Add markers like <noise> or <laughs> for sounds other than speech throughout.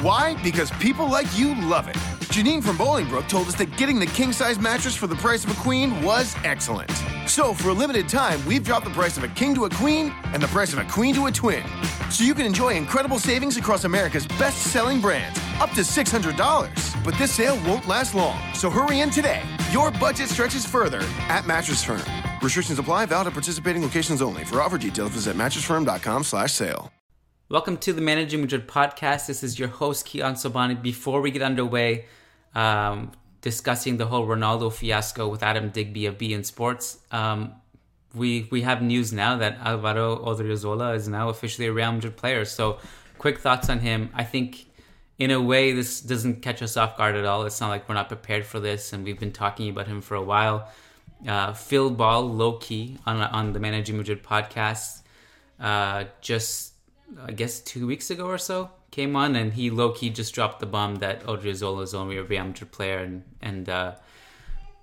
Why? Because people like you love it. Janine from Bolingbrook told us that getting the king size mattress for the price of a queen was excellent. So, for a limited time, we've dropped the price of a king to a queen and the price of a queen to a twin. So you can enjoy incredible savings across America's best selling brands, up to $600. But this sale won't last long, so hurry in today. Your budget stretches further at Mattress Firm. Restrictions apply, valid at participating locations only. For offer details, visit mattressfirm.com slash sale. Welcome to the Managing Madrid podcast. This is your host, Kiyan Sobhani. Before we get underway, um, discussing the whole Ronaldo fiasco with Adam Digby of beIN Sports, um, we we have news now that Alvaro Odriozola is now officially a Real Madrid player. So, quick thoughts on him. I think, in a way, this doesn't catch us off guard at all. It's not like we're not prepared for this, and we've been talking about him for a while. Uh, Phil Ball, low key, on on the Managing Madrid podcast, uh, just I guess two weeks ago or so came on, and he low key just dropped the bomb that Odriozola is only a Real Madrid player, and and uh,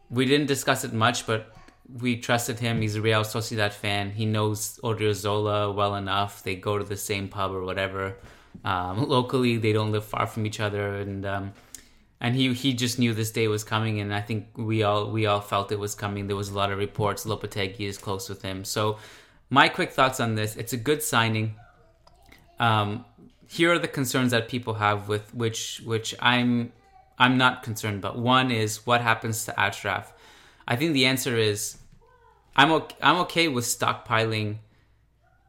we didn't discuss it much, but we trusted him. He's a Real Sociedad fan. He knows Odriozola well enough. They go to the same pub or whatever. Um, <laughs> locally, they don't live far from each other, and um, and he he just knew this day was coming, and I think we all we all felt it was coming. There was a lot of reports. Lopetegui is close with him, so my quick thoughts on this: it's a good signing. Um, here are the concerns that people have with which which I'm I'm not concerned about. One is what happens to Achraf. I think the answer is I'm okay, I'm okay with stockpiling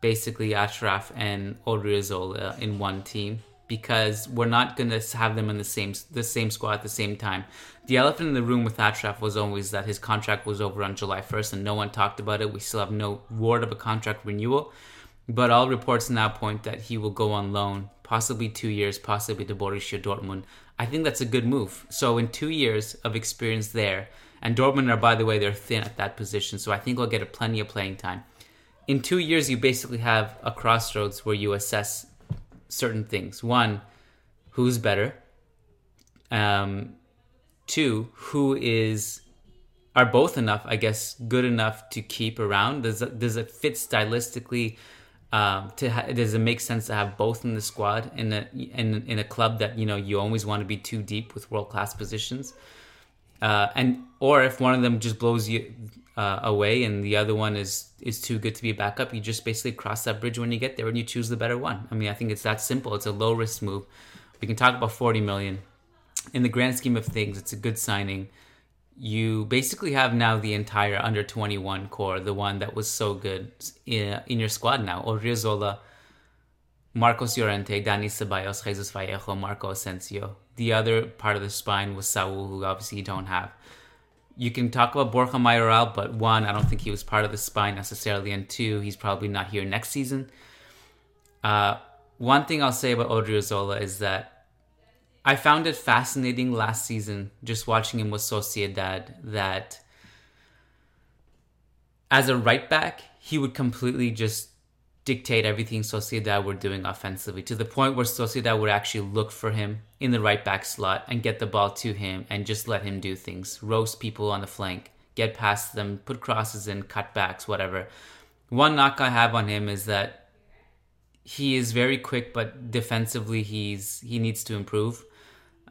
basically Achraf and Odriozola in one team because we're not going to have them in the same the same squad at the same time. The elephant in the room with Achraf was always that his contract was over on July 1st and no one talked about it. We still have no word of a contract renewal. But all reports now point that he will go on loan, possibly two years, possibly to Borussia Dortmund. I think that's a good move. So in two years of experience there, and Dortmund are, by the way, they're thin at that position, so I think we'll get a plenty of playing time. In two years, you basically have a crossroads where you assess certain things. One, who's better? Um, two, who is are both enough? I guess good enough to keep around. Does does it fit stylistically? Um, to ha- does it make sense to have both in the squad in a in, in a club that you know you always want to be too deep with world class positions, uh, and or if one of them just blows you uh, away and the other one is is too good to be a backup, you just basically cross that bridge when you get there and you choose the better one. I mean, I think it's that simple. It's a low risk move. We can talk about forty million. In the grand scheme of things, it's a good signing you basically have now the entire under 21 core, the one that was so good in, in your squad now. Odriozola, Marcos Llorente, Dani Ceballos, Jesus Vallejo, Marco Asensio. The other part of the spine was Saul, who obviously you don't have. You can talk about Borja Mayoral, but one, I don't think he was part of the spine necessarily, and two, he's probably not here next season. Uh, one thing I'll say about Odriozola is that I found it fascinating last season just watching him with Sociedad that as a right back, he would completely just dictate everything Sociedad were doing offensively to the point where Sociedad would actually look for him in the right back slot and get the ball to him and just let him do things, roast people on the flank, get past them, put crosses in, cutbacks, whatever. One knock I have on him is that he is very quick, but defensively he's he needs to improve.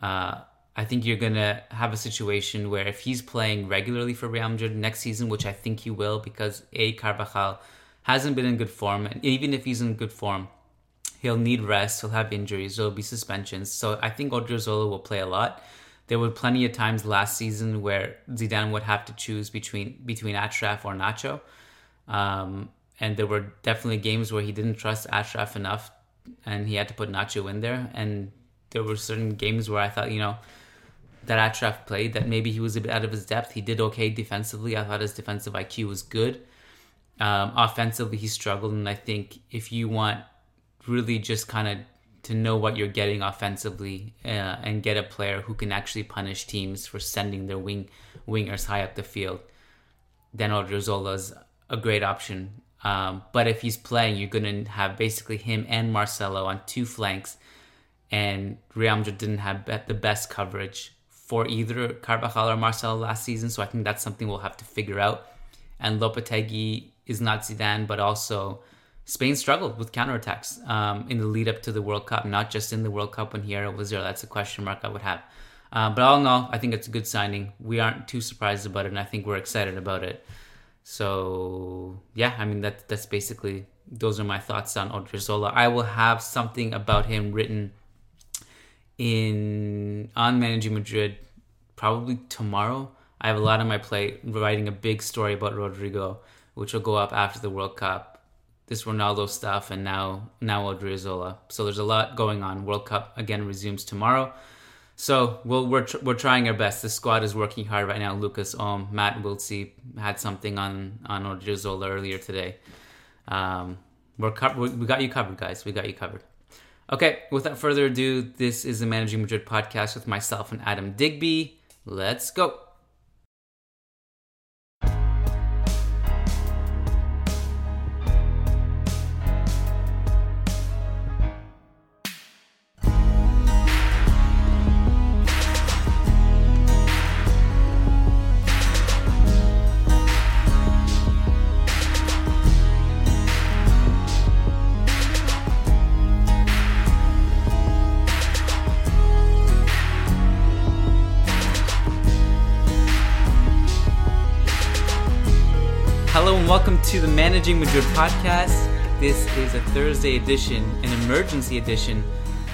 Uh, I think you're gonna have a situation where if he's playing regularly for Real Madrid next season, which I think he will, because a Carvajal hasn't been in good form, and even if he's in good form, he'll need rest. He'll have injuries. There'll be suspensions. So I think Odriozola will play a lot. There were plenty of times last season where Zidane would have to choose between between Achraf or Nacho, um, and there were definitely games where he didn't trust Achraf enough, and he had to put Nacho in there. And there were certain games where I thought, you know, that Achraf played that maybe he was a bit out of his depth. He did okay defensively. I thought his defensive IQ was good. Um, offensively, he struggled, and I think if you want really just kind of to know what you're getting offensively uh, and get a player who can actually punish teams for sending their wing wingers high up the field, then Odriozola a great option. Um, but if he's playing, you're going to have basically him and Marcelo on two flanks, and Real Madrid didn't have the best coverage for either Carvajal or Marcelo last season. So I think that's something we'll have to figure out. And Lopetegui is not Zidane, but also Spain struggled with counterattacks um, in the lead up to the World Cup, not just in the World Cup when Hierro was there. That's a question mark I would have. Uh, but all in all, I think it's a good signing. We aren't too surprised about it, and I think we're excited about it. So yeah, I mean that that's basically those are my thoughts on Odriozola. I will have something about him written in on managing Madrid probably tomorrow. I have a lot on my plate writing a big story about Rodrygo, which will go up after the World Cup this Ronaldo stuff and now now Odriozola. So there's a lot going on. World Cup again resumes tomorrow. So we'll, we're tr- we're trying our best. The squad is working hard right now. Lucas Ohm, Matt Wiltsey had something on on Odriozola earlier today. Um, we're co- we got you covered, guys. We got you covered. Okay, without further ado, this is the Managing Madrid podcast with myself and Adam Digby. Let's go. To the Managing Madrid podcast. This is a Thursday edition, an emergency edition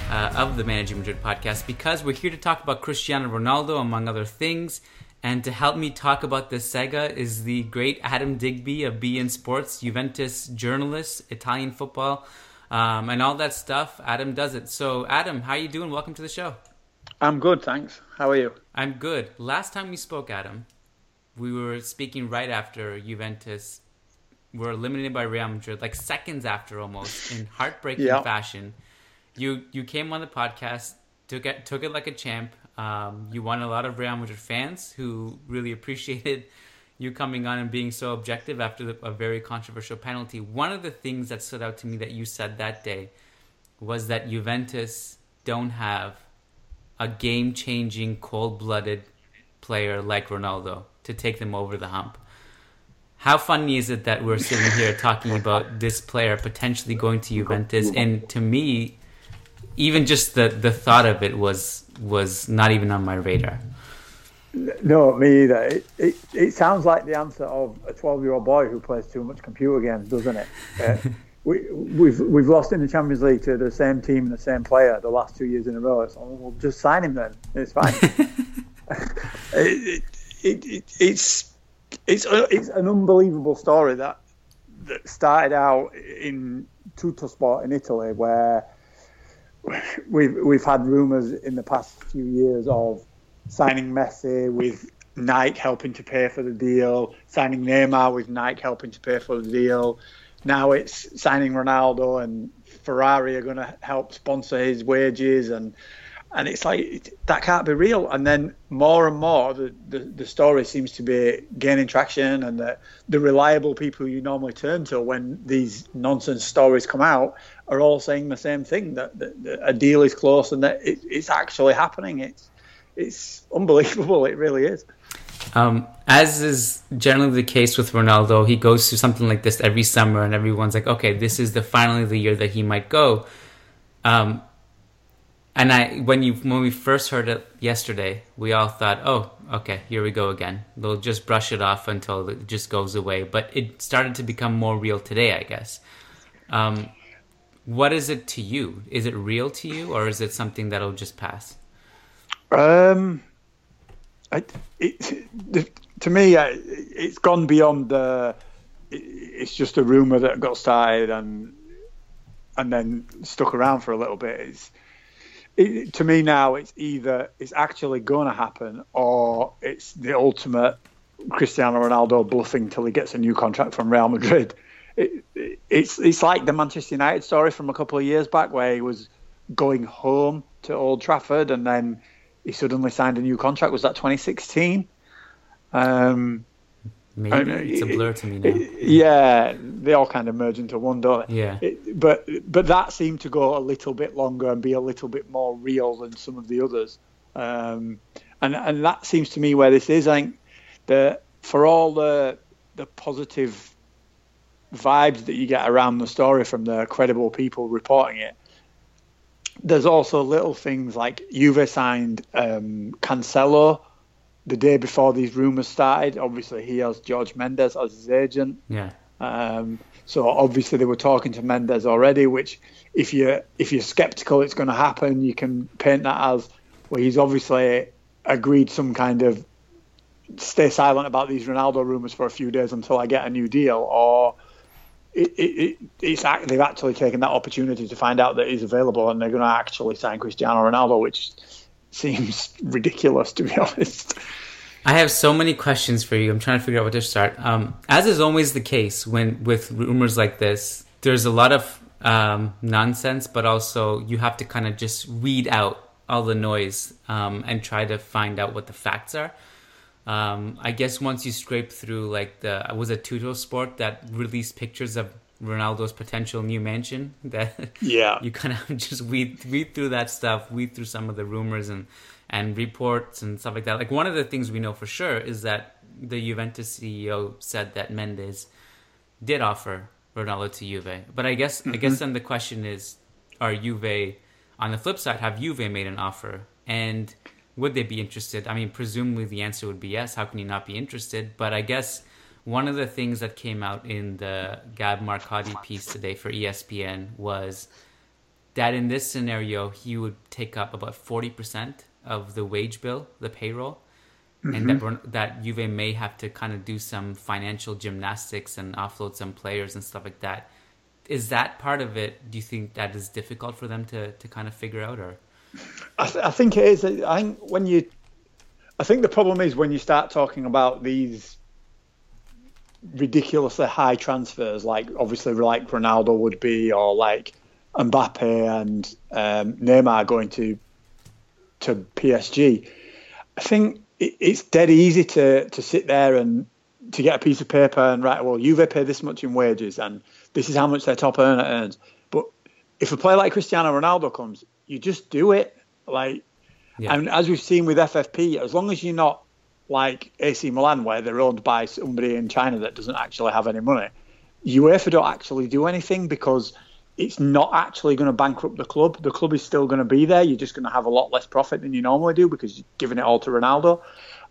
uh, of the Managing Madrid podcast because we're here to talk about Cristiano Ronaldo, among other things. And to help me talk about this saga is the great Adam Digby of beIN Sports, Juventus journalist, Italian football, um, and all that stuff. Adam does it. So, Adam, how are you doing? Welcome to the show. I'm good, thanks. How are you? I'm good. Last time we spoke, Adam, we were speaking right after Juventus were eliminated by Real Madrid, like seconds after almost, in <laughs> heartbreaking fashion. You you came on the podcast, took it took it like a champ. Um, you won a lot of Real Madrid fans who really appreciated you coming on and being so objective after the, a very controversial penalty. One of the things that stood out to me that you said that day was that Juventus don't have a game changing, cold blooded player like Ronaldo to take them over the hump how funny is it that we're sitting here talking about this player potentially going to Juventus? And to me, even just the, the thought of it was was not even on my radar. No, me either. It, it, it sounds like the answer of a 12 year old boy who plays too much computer games, doesn't it? Uh, <laughs> we, we've we've lost in the Champions League to the same team and the same player the last two years in a row. So we'll just sign him then. It's fine. <laughs> <laughs> it, it, it's it's a, it's an unbelievable story that that started out in Tuttosport in Italy, where we've we've had rumours in the past few years of signing Messi with Nike helping to pay for the deal, signing Neymar with Nike helping to pay for the deal. Now it's signing Ronaldo and Ferrari are going to help sponsor his wages and and it's like that can't be real. And then more and more, the, the, the story seems to be gaining traction, and the, the reliable people you normally turn to when these nonsense stories come out are all saying the same thing that, that, that a deal is close and that it, it's actually happening. It's it's unbelievable. It really is. Um, as is generally the case with Ronaldo, he goes through something like this every summer, and everyone's like, "Okay, this is the finally the year that he might go." Um, and I when you when we first heard it yesterday, we all thought, "Oh, okay, here we go again." They'll just brush it off until it just goes away. But it started to become more real today, I guess. Um, what is it to you? Is it real to you, or is it something that'll just pass? Um, I, it, to me, it's gone beyond the. It's just a rumor that got started and and then stuck around for a little bit. It's it, to me now, it's either it's actually going to happen or it's the ultimate Cristiano Ronaldo bluffing till he gets a new contract from Real Madrid. It, it, it's it's like the Manchester United story from a couple of years back where he was going home to Old Trafford and then he suddenly signed a new contract. Was that 2016? Um, Maybe it's a blur to me now. Yeah, they all kind of merge into one, don't they? Yeah. It, but but that seemed to go a little bit longer and be a little bit more real than some of the others. Um, and and that seems to me where this is. I think that for all the the positive vibes that you get around the story from the credible people reporting it, there's also little things like Juve signed um, Cancelo the day before these rumours started. Obviously, he has Jorge Mendes as his agent. Yeah. Um, so obviously they were talking to Mendes already. Which, if you if you're skeptical it's going to happen, you can paint that as well. He's obviously agreed some kind of stay silent about these Ronaldo rumours for a few days until I get a new deal, or it, it, it's they've actually taken that opportunity to find out that he's available and they're going to actually sign Cristiano Ronaldo, which seems ridiculous to be <laughs> honest. I have so many questions for you. I'm trying to figure out where to start. Um, as is always the case when with rumors like this, there's a lot of um, nonsense, but also you have to kind of just weed out all the noise um, and try to find out what the facts are. Um, I guess once you scrape through like the was a Tuttosport that released pictures of Ronaldo's potential new mansion that yeah <laughs> you kind of <laughs> just weed weed through that stuff, weed through some of the rumors and and reports and stuff like that. Like one of the things we know for sure is that the Juventus CEO said that Mendes did offer Ronaldo to Juve. But I guess mm-hmm. I guess mm-hmm. then the question is, are Juve on the flip side have Juve made an offer and would they be interested? I mean, presumably the answer would be yes. How can you not be interested? But I guess one of the things that came out in the Gab Marcotti piece today for ESPN was that in this scenario, he would take up about 40% of the wage bill, the payroll, mm-hmm. and that, mm-hmm. that Juve may have to kind of do some financial gymnastics and offload some players and stuff like that. Is that part of it? Do you think that is difficult for them to, to kind of figure out, or? I, th- I think it is. I think when you, I think the problem is when you start talking about these ridiculously high transfers, like obviously like Ronaldo would be, or like Mbappe and um, Neymar going to to PSG. I think it's dead easy to to sit there and to get a piece of paper and write, well, Juve pay this much in wages and this is how much their top earner earns. But if a player like Cristiano Ronaldo comes, you just do it. Like, yeah. and as we've seen with FFP, as long as you're not like AC Milan, where they're owned by somebody in China that doesn't actually have any money, UEFA don't actually do anything because it's not actually going to bankrupt the club. The club is still going to be there. You're just going to have a lot less profit than you normally do because you're giving it all to Ronaldo.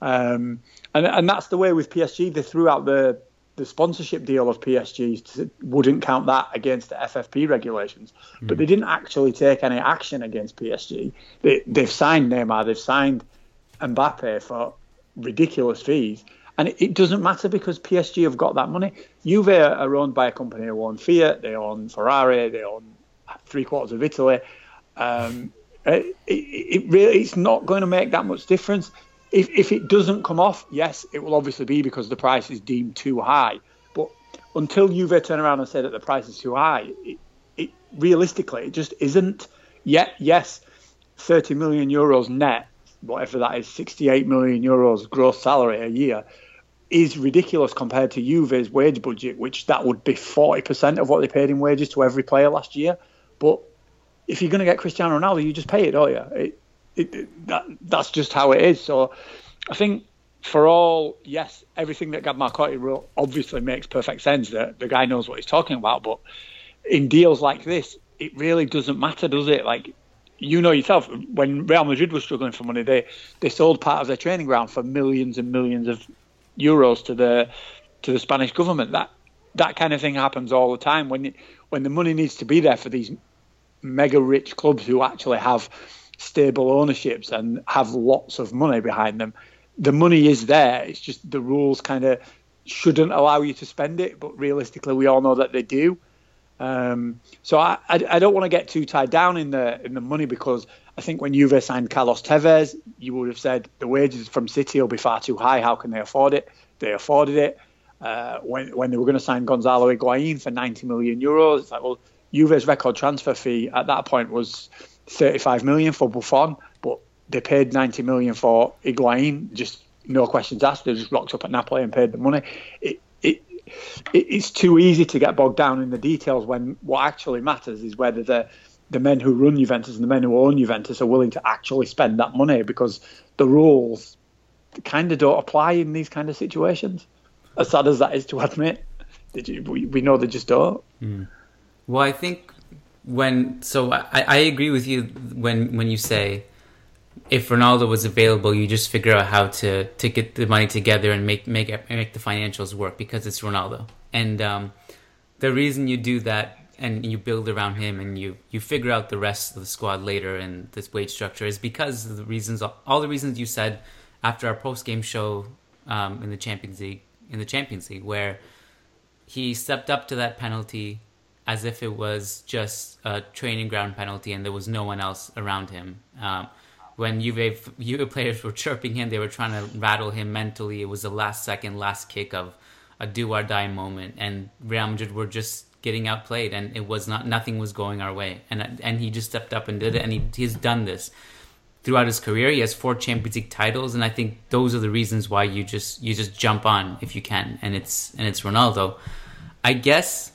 Um, and and that's the way with PSG. They threw out the the sponsorship deal of PSG wouldn't count that against the FFP regulations, mm. but they didn't actually take any action against PSG. They, they've signed Neymar, they've signed Mbappe for ridiculous fees, and it, doesn't matter because PSG have got that money. Juve are owned by a company who own Fiat, they own Ferrari, they own three quarters of Italy. Um, it, it, it, really it's not going to make that much difference. If, if it doesn't come off, yes, it will obviously be because the price is deemed too high. But until Juve turn around and say that the price is too high, it, it realistically it just isn't. Yet, yes, 30 million euros net, whatever that is, 68 million euros gross salary a year is ridiculous compared to Juve's wage budget, which that would be 40% of what they paid in wages to every player last year. But if you're going to get Cristiano Ronaldo, you just pay it, don't you? It, it, it, that, that's just how it is. So I think for all, yes, everything that Gab Marcotti wrote obviously makes perfect sense. That the guy knows what he's talking about. But in deals like this, it really doesn't matter, does it? Like you know yourself, when Real Madrid was struggling for money, they they sold part of their training ground for millions and millions of euros to the to the Spanish government. That that kind of thing happens all the time when when the money needs to be there for these mega rich clubs who actually have stable ownerships and have lots of money behind them. The money is there. It's just the rules kind of shouldn't allow you to spend it, but realistically, we all know that they do. Um, so I, I, I don't want to get too tied down in the in the money because I think when Juve signed Carlos Tevez, you would have said the wages from City will be far too high. How can they afford it? They afforded it. Uh, when when they were going to sign Gonzalo Higuain for 90 million euros, it's like well, Juve's record transfer fee at that point was 35 million for Buffon, but they paid 90 million for Higuain. Just no questions asked. They just rocked up at Napoli and paid the money. It, it's too easy to get bogged down in the details when what actually matters is whether the the men who run Juventus and the men who own Juventus are willing to actually spend that money because the rules kind of don't apply in these kind of situations. As sad as that is to admit, we, we know they just don't. Mm. Well, I think when so I, I agree with you when when you say if Ronaldo was available, you just figure out how to to get the money together and make make make the financials work because it's Ronaldo. And um, the reason you do that and you build around him and you you figure out the rest of the squad later in this wage structure is because of the reasons all the reasons you said after our post game show um, in the Champions League in the Champions League where he stepped up to that penalty as if it was just a training ground penalty and there was no one else around him. Um, when Juve, Juve players were chirping him, they were trying to rattle him mentally. It was the last second, last kick of a do or die moment, and Real Madrid were just getting outplayed, and it was not nothing was going our way, and and he just stepped up and did it, and he he's done this throughout his career. He has four Champions League titles, and I think those are the reasons why you just you just jump on if you can, and it's and it's Ronaldo. I guess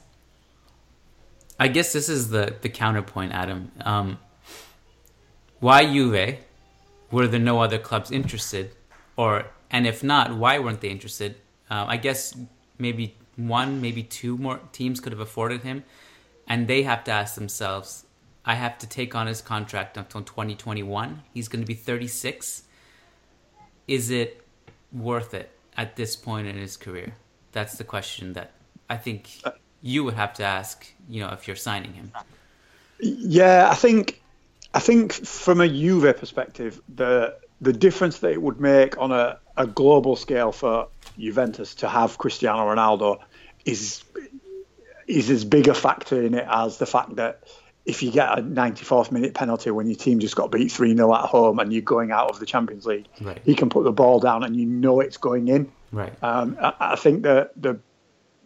I guess this is the the counterpoint, Adam. Um, why Juve? Were there no other clubs interested, or and if not, why weren't they interested? Uh, I guess maybe one, maybe two more teams could have afforded him, and they have to ask themselves. I have to take on his contract until 2021. He's going to be 36. Is it worth it at this point in his career? That's the question that I think uh, you would have to ask, you know, if you're signing him. Yeah, I think I think from a Juve perspective, the the difference that it would make on a, a global scale for Juventus to have Cristiano Ronaldo is is as big a factor in it as the fact that if you get a 94th minute penalty when your team just got beat 3 0 at home and you're going out of the Champions League, right. he can put the ball down and you know it's going in. Right. Um, I, I, think that the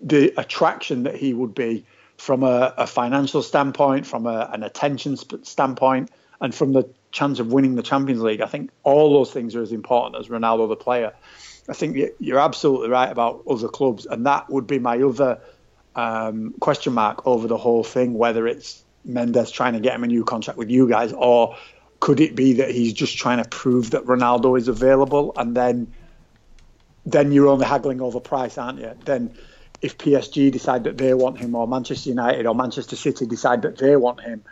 the attraction that he would be from a, a financial standpoint, from a, an attention standpoint, and from the chance of winning the Champions League. I think all those things are as important as Ronaldo the player. I think you're absolutely right about other clubs, and that would be my other um, question mark over the whole thing. Whether it's Mendes trying to get him a new contract with you guys, or could it be that he's just trying to prove that Ronaldo is available, and then then you're only haggling over price, aren't you? Then if PSG decide that they want him, or Manchester United or Manchester City decide that they want him,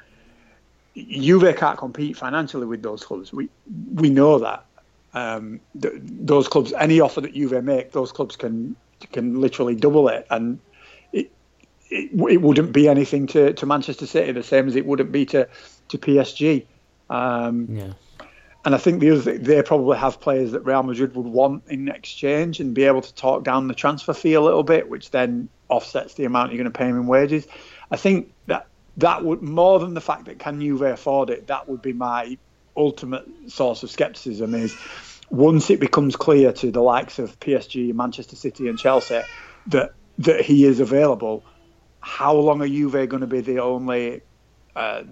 Juve can't compete financially with those clubs. We we know that. Um, th- those clubs, any offer that Juve make, those clubs can can literally double it, and it, it, it wouldn't be anything to, to Manchester City the same as it wouldn't be to to PSG. Um, yeah. And I think the other they probably have players that Real Madrid would want in exchange and be able to talk down the transfer fee a little bit, which then offsets the amount you're going to pay him in wages. I think that that would more than the fact that can Juve afford it. That would be my ultimate source of skepticism. Is once it becomes clear to the likes of PSG, Manchester City, and Chelsea that that he is available, how long are Juve going to be the only uh,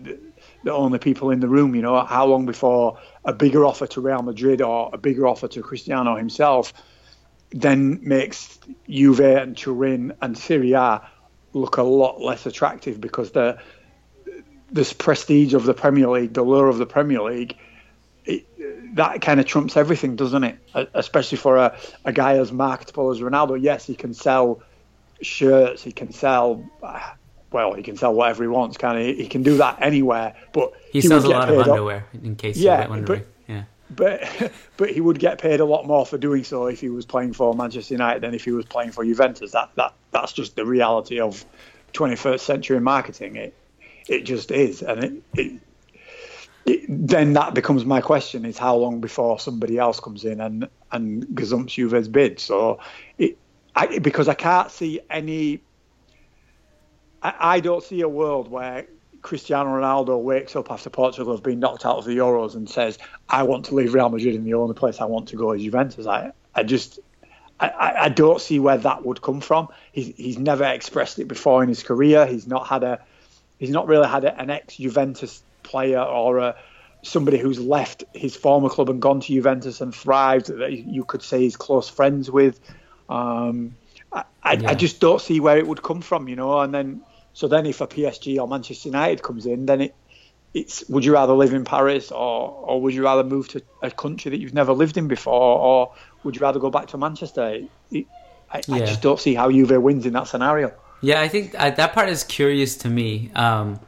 the, only people in the room? You know, how long before a bigger offer to Real Madrid or a bigger offer to Cristiano himself then makes Juve and Turin and Serie A look a lot less attractive because the this prestige of the Premier League, the lure of the Premier League, it, that kind of trumps everything, doesn't it? Especially for a, a guy as marketable as Ronaldo. Yes, he can sell shirts, he can sell, uh, well, he can sell whatever he wants, can he? He can do that anywhere, but he, he sells a lot of underwear. Up. In case yeah, but, yeah. but <laughs> but he would get paid a lot more for doing so if he was playing for Manchester United than if he was playing for Juventus. That that that's just the reality of 21st century marketing. It it just is, and it, it, it then that becomes my question: is how long before somebody else comes in and and gazumps Juve's bid? So it I, because I can't see any. I, I don't see a world where Cristiano Ronaldo wakes up after Portugal have been knocked out of the Euros and says, "I want to leave Real Madrid, and the only place I want to go is Juventus." I, I just, I, I don't see where that would come from. He's, he's never expressed it before in his career. He's not had a, he's not really had an ex-Juventus player or a somebody who's left his former club and gone to Juventus and thrived that you could say he's close friends with. Um, I, I, yeah. I just don't see where it would come from, you know, and then so then, if a PSG or Manchester United comes in, then it it's would you rather live in Paris or or would you rather move to a country that you've never lived in before, or would you rather go back to Manchester? It, I, yeah. I, just don't see how Juve wins in that scenario. Yeah, I think uh, that part is curious to me. Um,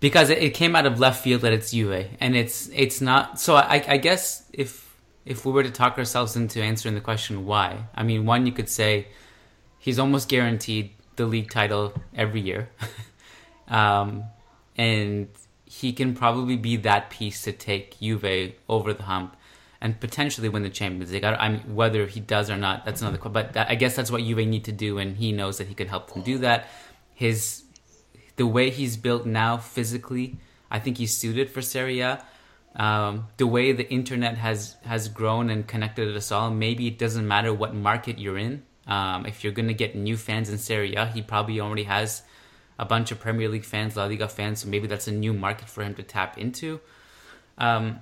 because it, it, came out of left field that it's Juve, and it's it's not. So I, I guess if if we were to talk ourselves into answering the question why, I mean, one you could say he's almost guaranteed the league title every year. <laughs> um, and he can probably be that piece to take Juve over the hump and potentially win the Champions League. I, I mean, whether he does or not, that's another. But that, I guess that's what Juve need to do, and he knows that he could help them do that. His the way he's built now physically, I think he's suited for Serie A. Um, the way the internet has has grown and connected us all, maybe it doesn't matter what market you're in. Um, if you're going to get new fans in Serie A, he probably already has a bunch of Premier League fans, La Liga fans, so maybe that's a new market for him to tap into. Um,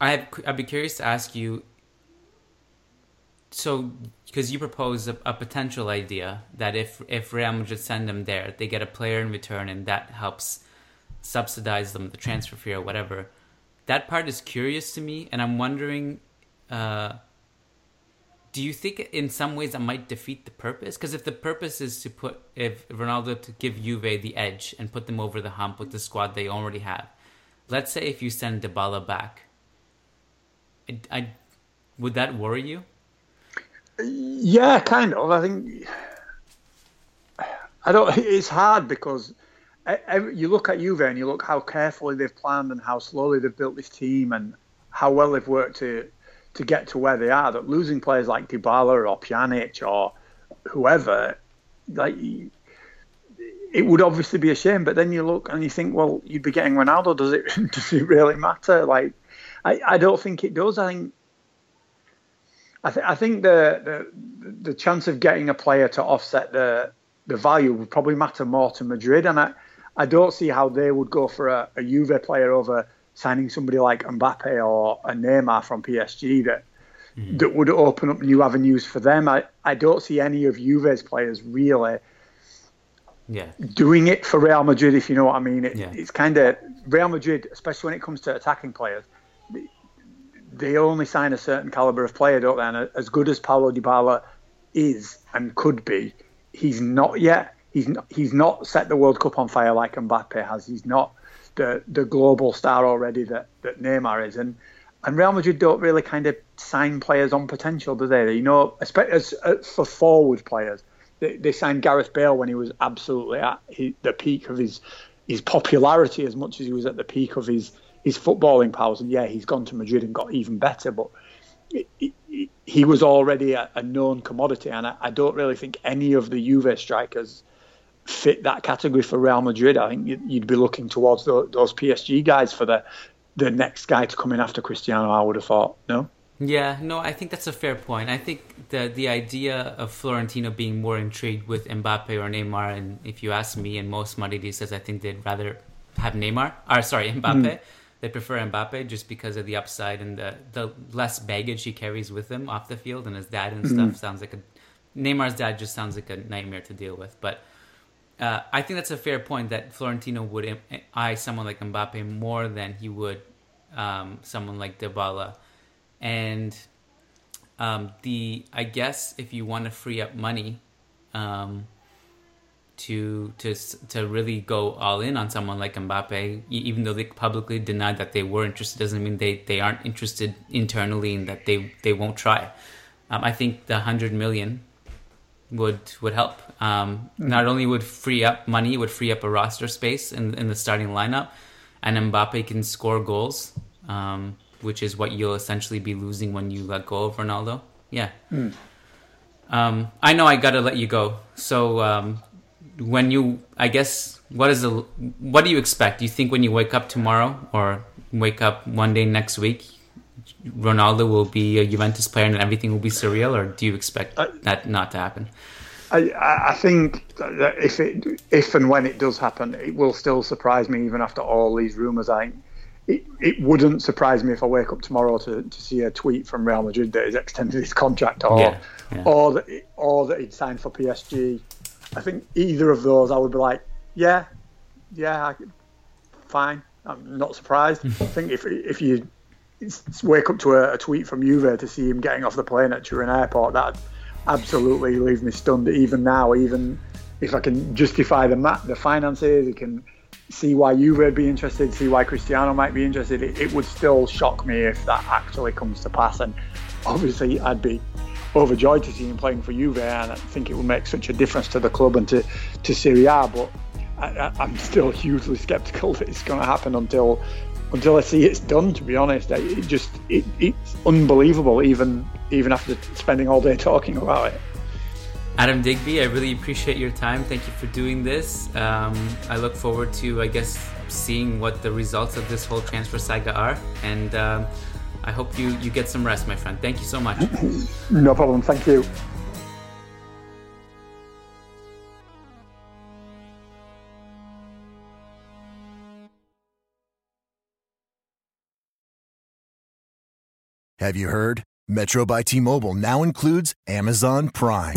I'd, I'd be curious to ask you so because you propose a, a, potential idea that if if Real Madrid send them there, they get a player in return, and that helps subsidize them the transfer fee or whatever. That part is curious to me, and I'm wondering uh, do you think in some ways that might defeat the purpose? Because if the purpose is to put if Ronaldo to give Juve the edge and put them over the hump with the squad they already have, let's say if you send Dybala back, I, I would that worry you? Yeah, kind of. I think I don't. It's hard because you look at Juve and you look how carefully they've planned and how slowly they've built this team and how well they've worked to to get to where they are. That losing players like Dybala or Pjanic or whoever, like it would obviously be a shame. But then you look and you think, well, you'd be getting Ronaldo. Does it <laughs> does it really matter? Like, I, I don't think it does. I think. I, th- I think the, the the chance of getting a player to offset the the value would probably matter more to Madrid, and I, I don't see how they would go for a, a Juve player over signing somebody like Mbappe or a Neymar from PSG that mm. that would open up new avenues for them. I, I don't see any of Juve's players really yeah. doing it for Real Madrid, if you know what I mean. It, yeah. It's kind of Real Madrid, especially when it comes to attacking players. They only sign a certain caliber of player, don't they? And as good as Paulo Dybala is and could be, he's not yet. He's not, he's not set the World Cup on fire like Mbappe has. He's not the the global star already that, that Neymar is. And and Real Madrid don't really kind of sign players on potential, do they? You know, especially uh, for forward players, they, they signed Gareth Bale when he was absolutely at he, the peak of his his popularity, as much as he was at the peak of his his footballing powers. And yeah, he's gone to Madrid and got even better, but. he was already a, a, known commodity, and I, I, don't really think any of the Juve strikers fit that category for Real Madrid. I think you'd be looking towards those PSG guys for the the next guy to come in after Cristiano. I would have thought, no. Yeah, no, I think that's a fair point. I think the the idea of Florentino being more intrigued with Mbappe or Neymar, and if you ask me, and most Madridistas, I think they'd rather have Neymar. Or sorry, Mbappe. Mm. They prefer Mbappe just because of the upside and the the less baggage he carries with him off the field, and his dad and stuff sounds like a Neymar's dad just sounds like a nightmare to deal with, but uh, I think that's a fair point that Florentino would eye someone like Mbappe more than he would um, someone like Dybala, and um, the I guess if you want to free up money, um, to to to really go all in on someone like Mbappe, even though they publicly denied that they were interested, doesn't mean they, they aren't interested internally and that they, they won't try. Um, I think the hundred million would would help. Um, mm. Not only would free up money, would free up a roster space in in the starting lineup, and Mbappe can score goals, um, which is what you'll essentially be losing when you let go of Ronaldo. Yeah. Mm. Um, I know I gotta let you go. So um, when you, I guess, what is the, what do you expect? Do you think when you wake up tomorrow or wake up one day next week, Ronaldo will be a Juventus player and everything will be surreal, or do you expect uh, that not to happen? I, I think that if it, if and when it does happen, it will still surprise me, even after all these rumours. I it, it wouldn't surprise me if I wake up tomorrow to, to see a tweet from Real Madrid that he's extended his contract, or yeah, yeah. or that or that he'd signed for PSG. I think either of those, I would be like, yeah, yeah, I, fine. I'm not surprised. <laughs> I think if if you wake up to a, a, tweet from Juve to see him getting off the plane at Turin Airport, that absolutely leaves me stunned. Even now, even if I can justify the ma- the finances, you can see why Juve would be interested, see why Cristiano might be interested. It, it would still shock me if that actually comes to pass. And obviously, I'd be overjoyed to see him playing for Juve, and I think it will make such a difference to the club and to to Serie A. But I, am still hugely sceptical that it's going to happen until until I see it's done. To be honest, it just it, it's unbelievable. Even even after spending all day talking about it. Adam Digby, I really appreciate your time. Thank you for doing this. Um, I look forward to, I guess, seeing what the results of this whole transfer saga are. And um, I hope you, you get some rest, my friend. Thank you so much. <clears throat> no problem. Thank you. Have you heard? Metro by T Mobile now includes Amazon Prime.